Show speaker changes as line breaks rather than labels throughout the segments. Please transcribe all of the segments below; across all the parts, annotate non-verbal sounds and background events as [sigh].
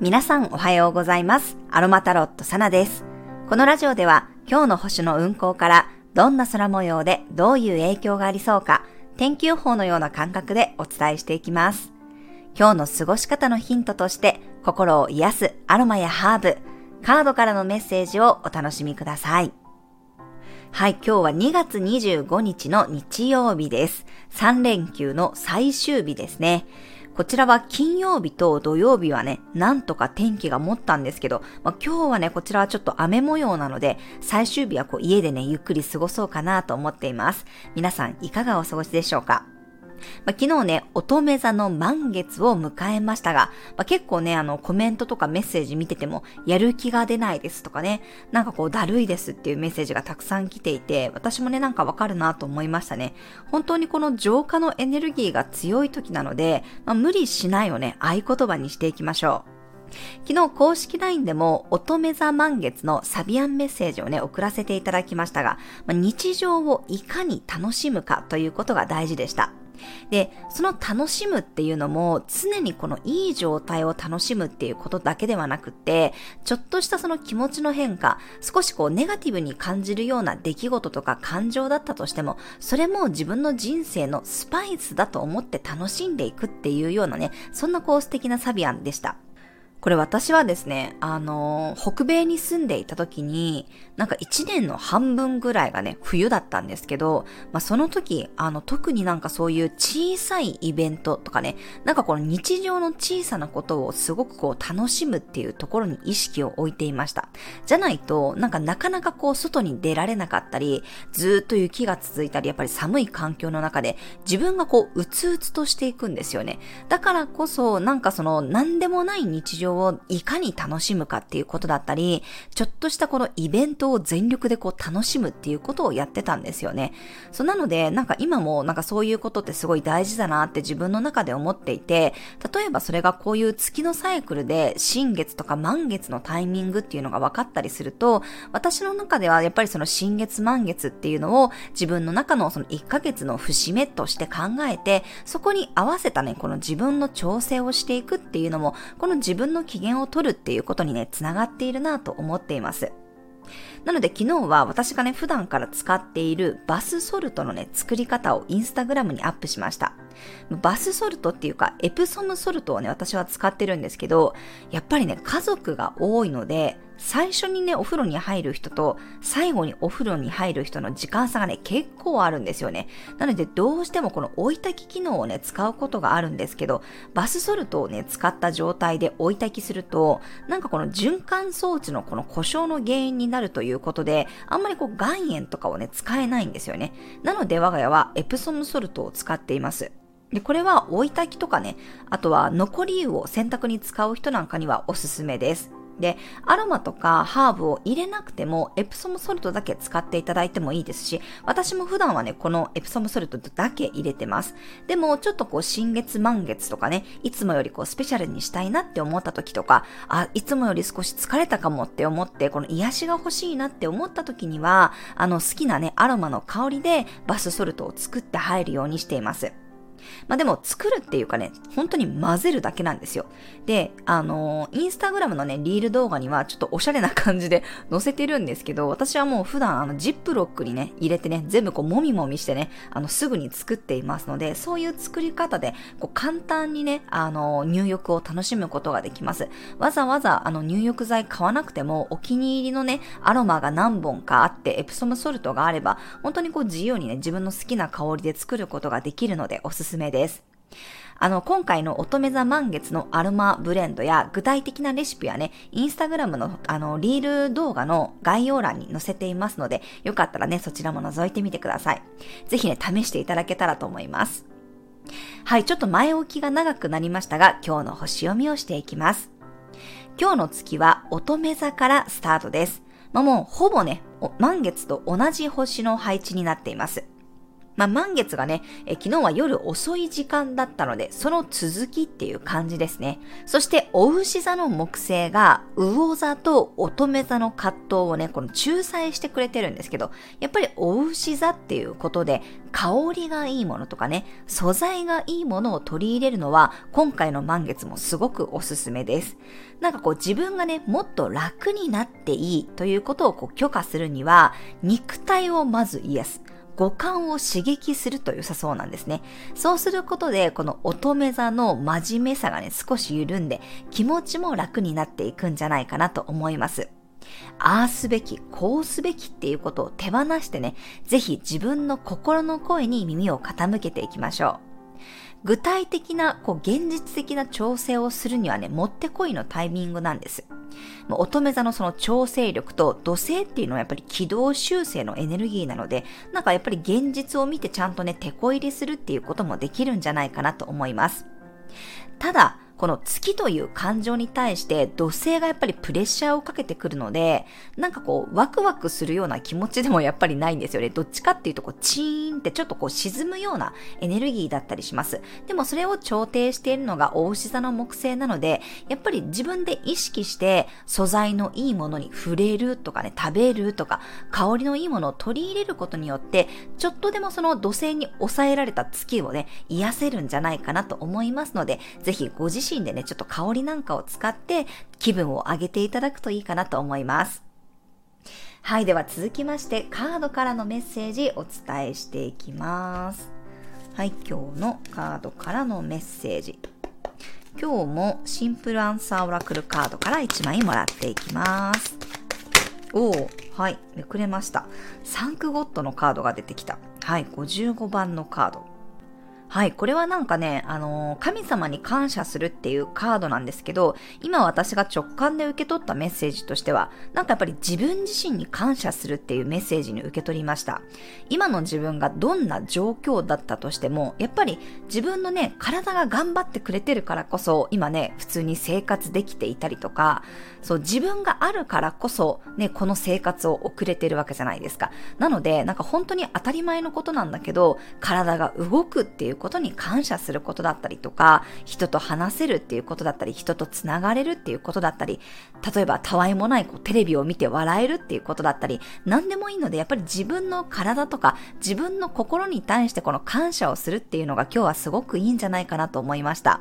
皆さんおはようございます。アロマタロットサナです。このラジオでは今日の星の運行からどんな空模様でどういう影響がありそうか天気予報のような感覚でお伝えしていきます。今日の過ごし方のヒントとして心を癒すアロマやハーブ、カードからのメッセージをお楽しみください。はい、今日は2月25日の日曜日です。3連休の最終日ですね。こちらは金曜日と土曜日はね、なんとか天気が持ったんですけど、まあ、今日はね、こちらはちょっと雨模様なので、最終日はこう家でね、ゆっくり過ごそうかなと思っています。皆さんいかがお過ごしでしょうか？まあ、昨日ね、乙女座の満月を迎えましたが、まあ、結構ね、あの、コメントとかメッセージ見てても、やる気が出ないですとかね、なんかこう、だるいですっていうメッセージがたくさん来ていて、私もね、なんかわかるなと思いましたね。本当にこの浄化のエネルギーが強い時なので、まあ、無理しないをね、合言葉にしていきましょう。昨日公式 LINE でも乙女座満月のサビアンメッセージをね、送らせていただきましたが、まあ、日常をいかに楽しむかということが大事でした。で、その楽しむっていうのも常にこのいい状態を楽しむっていうことだけではなくて、ちょっとしたその気持ちの変化、少しこうネガティブに感じるような出来事とか感情だったとしても、それも自分の人生のスパイスだと思って楽しんでいくっていうようなね、そんなこう素敵なサビアンでした。これ私はですね、あの、北米に住んでいた時に、なんか一年の半分ぐらいがね、冬だったんですけど、まあその時、あの、特になんかそういう小さいイベントとかね、なんかこの日常の小さなことをすごくこう楽しむっていうところに意識を置いていました。じゃないと、なんかなかなかこう外に出られなかったり、ずっと雪が続いたり、やっぱり寒い環境の中で自分がこううつうつとしていくんですよね。だからこそ、なんかその何でもない日常をいかに楽しむかっていうことだったり、ちょっとしたこのイベントを全力でこう楽しむっていうことをやってたんですよね。そうなので、なんか今もなんかそういうことってすごい大事だなって自分の中で思っていて、例えばそれがこういう月のサイクルで新月とか満月のタイミングっていうのが分かったりすると、私の中ではやっぱりその新月満月っていうのを自分の中のその1ヶ月の節目として考えて、そこに合わせたね、この自分の調整をしていくっていうのも、この自分のの機嫌を取るっていうことにね、つながっているなと思っています。なので昨日は私がね、普段から使っているバスソルトのね、作り方をインスタグラムにアップしました。バスソルトっていうか、エプソムソルトをね、私は使ってるんですけど、やっぱりね、家族が多いので、最初にね、お風呂に入る人と、最後にお風呂に入る人の時間差がね、結構あるんですよね。なので、どうしてもこの置いたき機能をね、使うことがあるんですけど、バスソルトをね、使った状態で置いたきすると、なんかこの循環装置のこの故障の原因になるということで、あんまりこう岩塩とかをね、使えないんですよね。なので、我が家はエプソムソルトを使っています。で、これは置いたきとかね、あとは残り湯を洗濯に使う人なんかにはおすすめです。で、アロマとかハーブを入れなくても、エプソムソルトだけ使っていただいてもいいですし、私も普段はね、このエプソムソルトだけ入れてます。でも、ちょっとこう、新月満月とかね、いつもよりこう、スペシャルにしたいなって思った時とか、あ、いつもより少し疲れたかもって思って、この癒しが欲しいなって思った時には、あの、好きなね、アロマの香りでバスソルトを作って入るようにしています。まあでも作るっていうかね、本当に混ぜるだけなんですよ。で、あのー、インスタグラムのね、リール動画にはちょっとおしゃれな感じで [laughs] 載せてるんですけど、私はもう普段あの、ジップロックにね、入れてね、全部こう、もみもみしてね、あの、すぐに作っていますので、そういう作り方で、こう、簡単にね、あのー、入浴を楽しむことができます。わざわざ、あの、入浴剤買わなくても、お気に入りのね、アロマが何本かあって、エプソムソルトがあれば、本当にこう、自由にね、自分の好きな香りで作ることができるので、おすすめすめです。あの、今回の乙女座満月のアロマブレンドや具体的なレシピはね、インスタグラムのあの、リール動画の概要欄に載せていますので、よかったらね、そちらも覗いてみてください。ぜひね、試していただけたらと思います。はい、ちょっと前置きが長くなりましたが、今日の星読みをしていきます。今日の月は乙女座からスタートです。まあ、もうほぼね、満月と同じ星の配置になっています。まあ、満月がね、え昨日は夜遅い時間だったので、その続きっていう感じですね。そして、お牛座の木星が、魚座と乙女座の葛藤をね、この仲裁してくれてるんですけど、やっぱりお牛座っていうことで、香りがいいものとかね、素材がいいものを取り入れるのは、今回の満月もすごくおすすめです。なんかこう自分がね、もっと楽になっていいということをこう許可するには、肉体をまず癒す。五感を刺激すると良さそうなんですね。そうすることで、この乙女座の真面目さがね、少し緩んで、気持ちも楽になっていくんじゃないかなと思います。ああすべき、こうすべきっていうことを手放してね、ぜひ自分の心の声に耳を傾けていきましょう。具体的な、こう、現実的な調整をするにはね、もってこいのタイミングなんです。乙女座のその調整力と土星っていうのはやっぱり軌道修正のエネルギーなので、なんかやっぱり現実を見てちゃんとね、手こ入れするっていうこともできるんじゃないかなと思います。ただ、この月という感情に対して土星がやっぱりプレッシャーをかけてくるので、なんかこう、ワクワクするような気持ちでもやっぱりないんですよね。どっちかっていうと、こう、チーンってちょっとこう沈むようなエネルギーだったりします。でもそれを調停しているのが大牛座の木星なので、やっぱり自分で意識して素材のいいものに触れるとかね、食べるとか、香りのいいものを取り入れることによって、ちょっとでもその土星に抑えられた月をね、癒せるんじゃないかなと思いますので、ぜひご自身でね、ちょっと香りなんかを使って気分を上げていただくといいかなと思います。はい、では続きましてカードからのメッセージお伝えしていきます。はい、今日のカードからのメッセージ。今日もシンプルアンサーオラクルカードから1枚もらっていきます。おお、はい、めくれました。サンクゴッドのカードが出てきた。はい、55番のカード。はい、これはなんかね、あのー、神様に感謝するっていうカードなんですけど、今私が直感で受け取ったメッセージとしては、なんかやっぱり自分自身に感謝するっていうメッセージに受け取りました。今の自分がどんな状況だったとしても、やっぱり自分のね、体が頑張ってくれてるからこそ、今ね、普通に生活できていたりとか、そう、自分があるからこそ、ね、この生活を送れてるわけじゃないですか。なので、なんか本当に当たり前のことなんだけど、体が動くっていうことに感謝することだったりとか、人と話せるっていうことだったり、人と繋がれるっていうことだったり、例えばたわいもないこうテレビを見て笑えるっていうことだったり、何でもいいので、やっぱり自分の体とか、自分の心に対してこの感謝をするっていうのが今日はすごくいいんじゃないかなと思いました。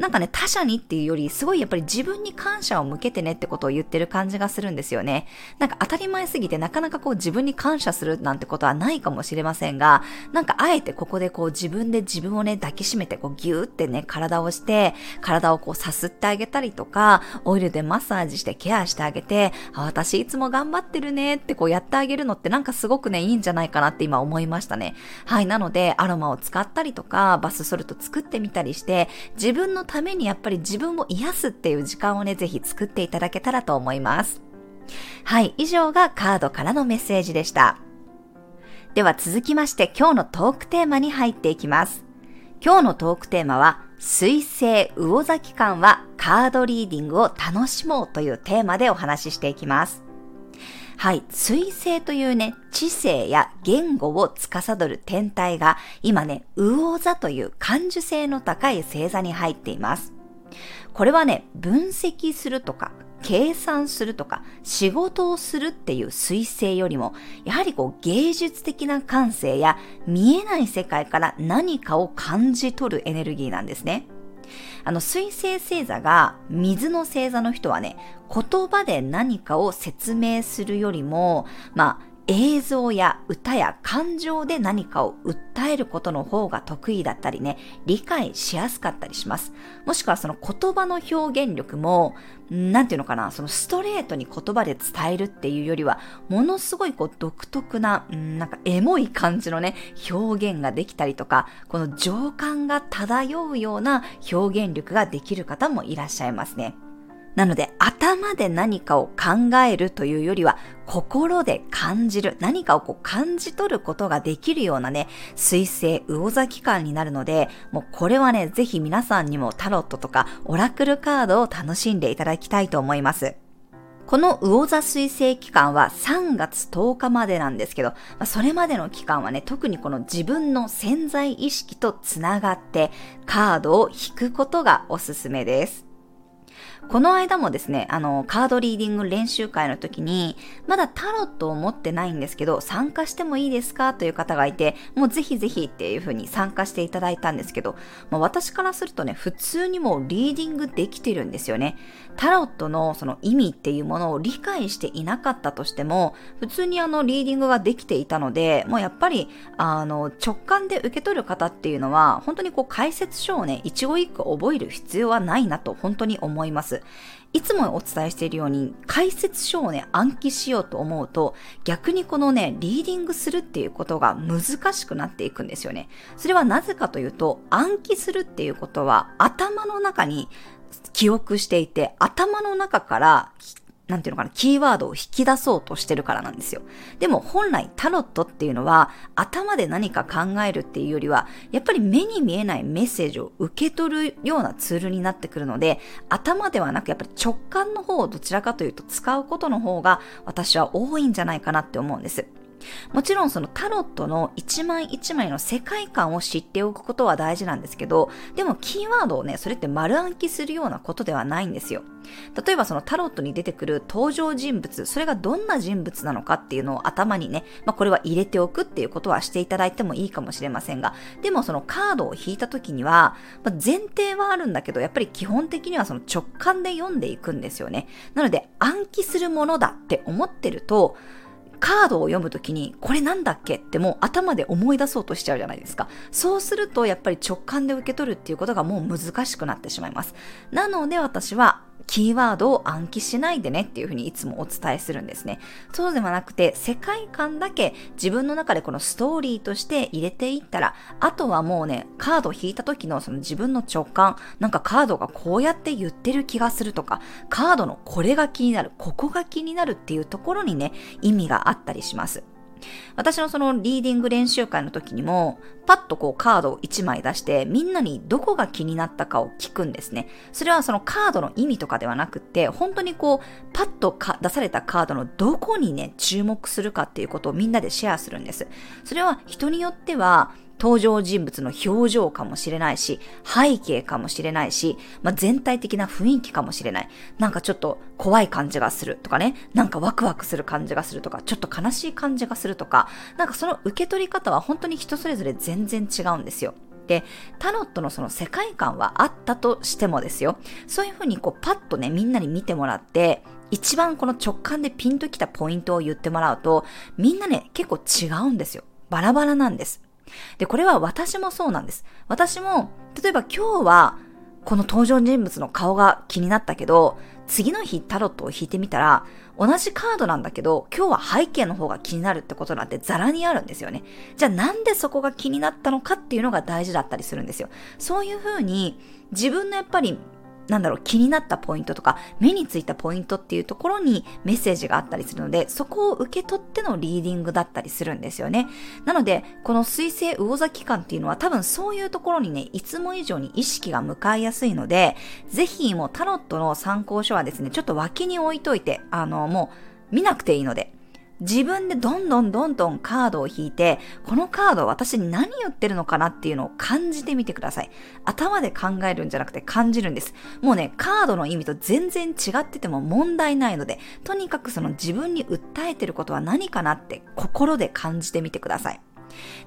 なんかね、他者にっていうより、すごいやっぱり自分に感謝を向けてねってことを言ってる感じがするんですよね。なんか当たり前すぎてなかなかこう自分に感謝するなんてことはないかもしれませんが、なんかあえてここでこう自分で自分をね、抱きしめてこうギューってね、体をして、体をこうさすってあげたりとか、オイルでマッサージしてケアしてあげて、あ、私いつも頑張ってるねってこうやってあげるのってなんかすごくね、いいんじゃないかなって今思いましたね。はい、なのでアロマを使ったりとか、バスソルト作ってみたりして、自分のためにやっぱり自分を癒すっていう時間をね、ぜひ作っていただけたらと思います。はい、以上がカードからのメッセージでした。では続きまして今日のトークテーマに入っていきます。今日のトークテーマは、水星魚座期間はカードリーディングを楽しもうというテーマでお話ししていきます。はい、水星というね、知性や言語を司る天体が今ね、魚座という感受性の高い星座に入っています。これはね、分析するとか、計算するとか、仕事をするっていう彗星よりも、やはりこう芸術的な感性や見えない世界から何かを感じ取るエネルギーなんですね。あの、水星星座が水の星座の人はね、言葉で何かを説明するよりも、まあ、映像や歌や感情で何かを訴えることの方が得意だったりね、理解しやすかったりします。もしくはその言葉の表現力も、なんていうのかな、そのストレートに言葉で伝えるっていうよりは、ものすごいこう独特な、なんかエモい感じのね、表現ができたりとか、この情感が漂うような表現力ができる方もいらっしゃいますね。なので頭で何かを考えるというよりは心で感じる何かをこう感じ取ることができるようなね水星魚座期間になるのでもうこれはねぜひ皆さんにもタロットとかオラクルカードを楽しんでいただきたいと思います。この魚座水星期間は3月10日までなんですけど、まあ、それまでの期間はね、特にこの自分の潜在意識とつながってカードを引くことがおすすめです。この間もですね、あの、カードリーディング練習会の時に、まだタロットを持ってないんですけど、参加してもいいですか？という方がいて、もうぜひぜひっていう風に参加していただいたんですけど、まあ、私からするとね、普通にもうリーディングできてるんですよね。タロットのその意味っていうものを理解していなかったとしても、普通にあの、リーディングができていたので、もうやっぱり、あの、直感で受け取る方っていうのは、本当にこう解説書をね、一語一句覚える必要はないなと本当に思います。いつもお伝えしているように解説書をね、暗記しようと思うと逆にこのね、リーディングするっていうことが難しくなっていくんですよね。それはなぜかというと暗記するっていうことは頭の中に記憶していて頭の中からなんていうのかな、キーワードを引き出そうとしてるからなんですよ。でも本来タロットっていうのは頭で何か考えるっていうよりは、やっぱり目に見えないメッセージを受け取るようなツールになってくるので、頭ではなくやっぱり直感の方をどちらかというと使うことの方が私は多いんじゃないかなって思うんです。もちろんそのタロットの一枚一枚の世界観を知っておくことは大事なんですけど、でもキーワードをね、それって丸暗記するようなことではないんですよ。例えばそのタロットに出てくる登場人物、それがどんな人物なのかっていうのを頭にね、まあ、これは入れておくっていうことはしていただいてもいいかもしれませんが、でもそのカードを引いた時には、まあ、前提はあるんだけど、やっぱり基本的にはその直感で読んでいくんですよね。なので暗記するものだって思ってると、カードを読むときに、これなんだっけってもう頭で思い出そうとしちゃうじゃないですか。そうすると、やっぱり直感で受け取るっていうことがもう難しくなってしまいます。なので私は、キーワードを暗記しないでねっていうふうにいつもお伝えするんですね。そうではなくて、世界観だけ自分の中でこのストーリーとして入れていったら、あとはもうね、カード引いた時のその自分の直感、なんかカードがこうやって言ってる気がするとか、カードのこれが気になる、ここが気になるっていうところにね、意味があったりします。私のそのリーディング練習会の時にも、パッとこうカードを1枚出して、みんなにどこが気になったかを聞くんですね。それはそのカードの意味とかではなくって、本当にこう、パッと出されたカードのどこにね、注目するかっていうことをみんなでシェアするんです。それは人によっては、登場人物の表情かもしれないし、背景かもしれないし、まあ、全体的な雰囲気かもしれない。なんかちょっと怖い感じがするとかね、なんかワクワクする感じがするとか、ちょっと悲しい感じがするとか、なんかその受け取り方は本当に人それぞれ全然違うんですよ。で、タロットのその世界観はあったとしてもですよ、そういうふうにこうパッとね、みんなに見てもらって、一番この直感でピンときたポイントを言ってもらうと、みんなね、結構違うんですよ。バラバラなんです。で、これは私もそうなんです。私も、例えば今日は、この登場人物の顔が気になったけど、次の日タロットを引いてみたら、同じカードなんだけど、今日は背景の方が気になるってことなんてザラにあるんですよね。じゃあなんでそこが気になったのかっていうのが大事だったりするんですよ。そういうふうに、自分のやっぱりなんだろう、気になったポイントとか、目についたポイントっていうところにメッセージがあったりするので、そこを受け取ってのリーディングだったりするんですよね。なので、この水星魚座期間っていうのは多分そういうところにね、いつも以上に意識が向かいやすいので、ぜひもうタロットの参考書はですね、ちょっと脇に置いといて、あの、もう見なくていいので、自分でどんどんどんどんカードを引いて、このカード私に何言ってるのかなっていうのを感じてみてください。頭で考えるんじゃなくて感じるんです。もうね、カードの意味と全然違ってても問題ないので、とにかくその自分に訴えてることは何かなって心で感じてみてください。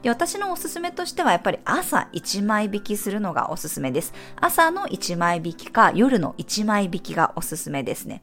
で私のおすすめとしてはやっぱり朝1枚引きするのがおすすめです。朝の1枚引きか夜の1枚引きがおすすめですね。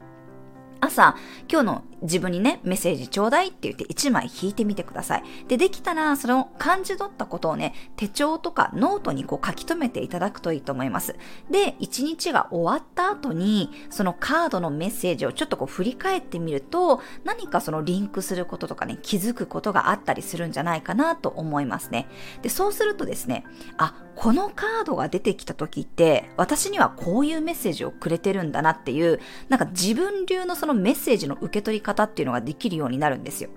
朝、今日の自分にね、メッセージちょうだいって言って1枚引いてみてください。で、できたら、その感じ取ったことをね、手帳とかノートにこう書き留めていただくといいと思います。で、1日が終わった後に、そのカードのメッセージをちょっとこう振り返ってみると、何かそのリンクすることとかね、気づくことがあったりするんじゃないかなと思いますね。で、そうするとですね、あ、このカードが出てきた時って、私にはこういうメッセージをくれてるんだなっていう、なんか自分流のそのメッセージの受け取り方っていうのができるようになるんですよ。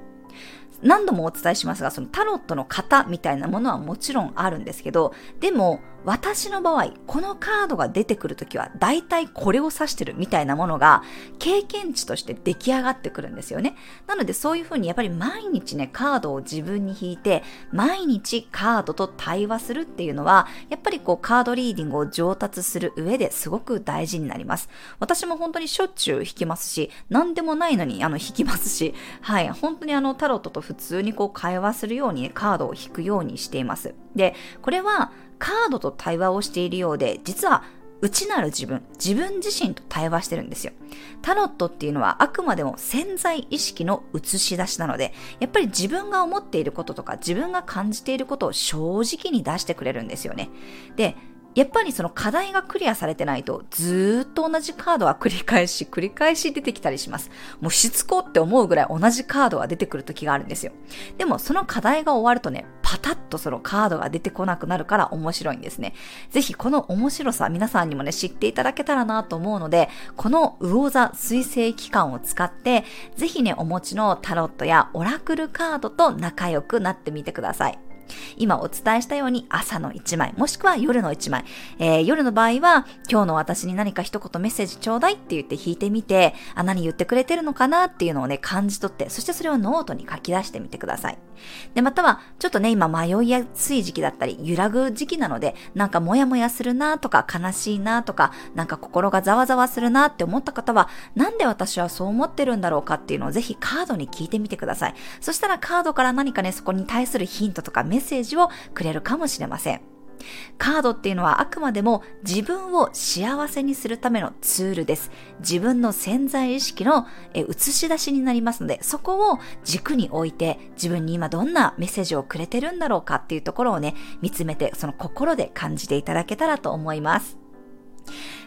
何度もお伝えしますが、そのタロットの型みたいなものはもちろんあるんですけど、でも、私の場合、このカードが出てくるときは、大体これを指してるみたいなものが、経験値として出来上がってくるんですよね。なので、そういうふうに、やっぱり毎日ね、カードを自分に引いて、毎日カードと対話するっていうのは、やっぱりこう、カードリーディングを上達する上ですごく大事になります。私も本当にしょっちゅう引きますし、何でもないのに、あの、引きますし、はい、本当にあの、タロットと普通にこう、会話するように、カードを引くようにしています。で、これは、カードと対話をしているようで、実は内なる自分、自分自身と対話してるんですよ。タロットっていうのはあくまでも潜在意識の映し出しなので、やっぱり自分が思っていることとか自分が感じていることを正直に出してくれるんですよね。で、やっぱりその課題がクリアされてないと、ずっと同じカードは繰り返し、繰り返し出てきたりします。もうしつこって思うぐらい同じカードが出てくる時があるんですよ。でもその課題が終わるとね、パタッとそのカードが出てこなくなるから面白いんですね。ぜひこの面白さ皆さんにもね、知っていただけたらなと思うので、この魚座水星期間を使って、ぜひね、お持ちのタロットやオラクルカードと仲良くなってみてください。今お伝えしたように朝の1枚、もしくは夜の1枚。えー、夜の場合は、今日の私に何か一言メッセージちょうだいって言って引いてみて、あ、何言ってくれてるのかなっていうのをね、感じ取って、そしてそれをノートに書き出してみてください。で、または、ちょっとね、今迷いやすい時期だったり、揺らぐ時期なので、なんかモヤモヤするなとか、悲しいなとか、なんか心がざわざわするなって思った方は、なんで私はそう思ってるんだろうかっていうのをぜひカードに聞いてみてください。そしたらカードから何かね、そこに対するヒントとかメッセージをくれるかもしれません。カードっていうのはあくまでも自分を幸せにするためのツールです。自分の潜在意識の映し出しになりますので、そこを軸に置いて自分に今どんなメッセージをくれてるんだろうかっていうところをね、見つめてその心で感じていただけたらと思います。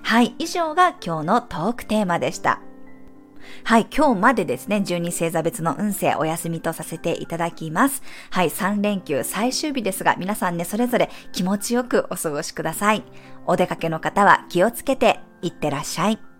はい、以上が今日のトークテーマでした。はい、今日までですね、12星座別の運勢お休みとさせていただきます。はい、3連休最終日ですが、皆さんね、それぞれ気持ちよくお過ごしください。お出かけの方は気をつけていってらっしゃい。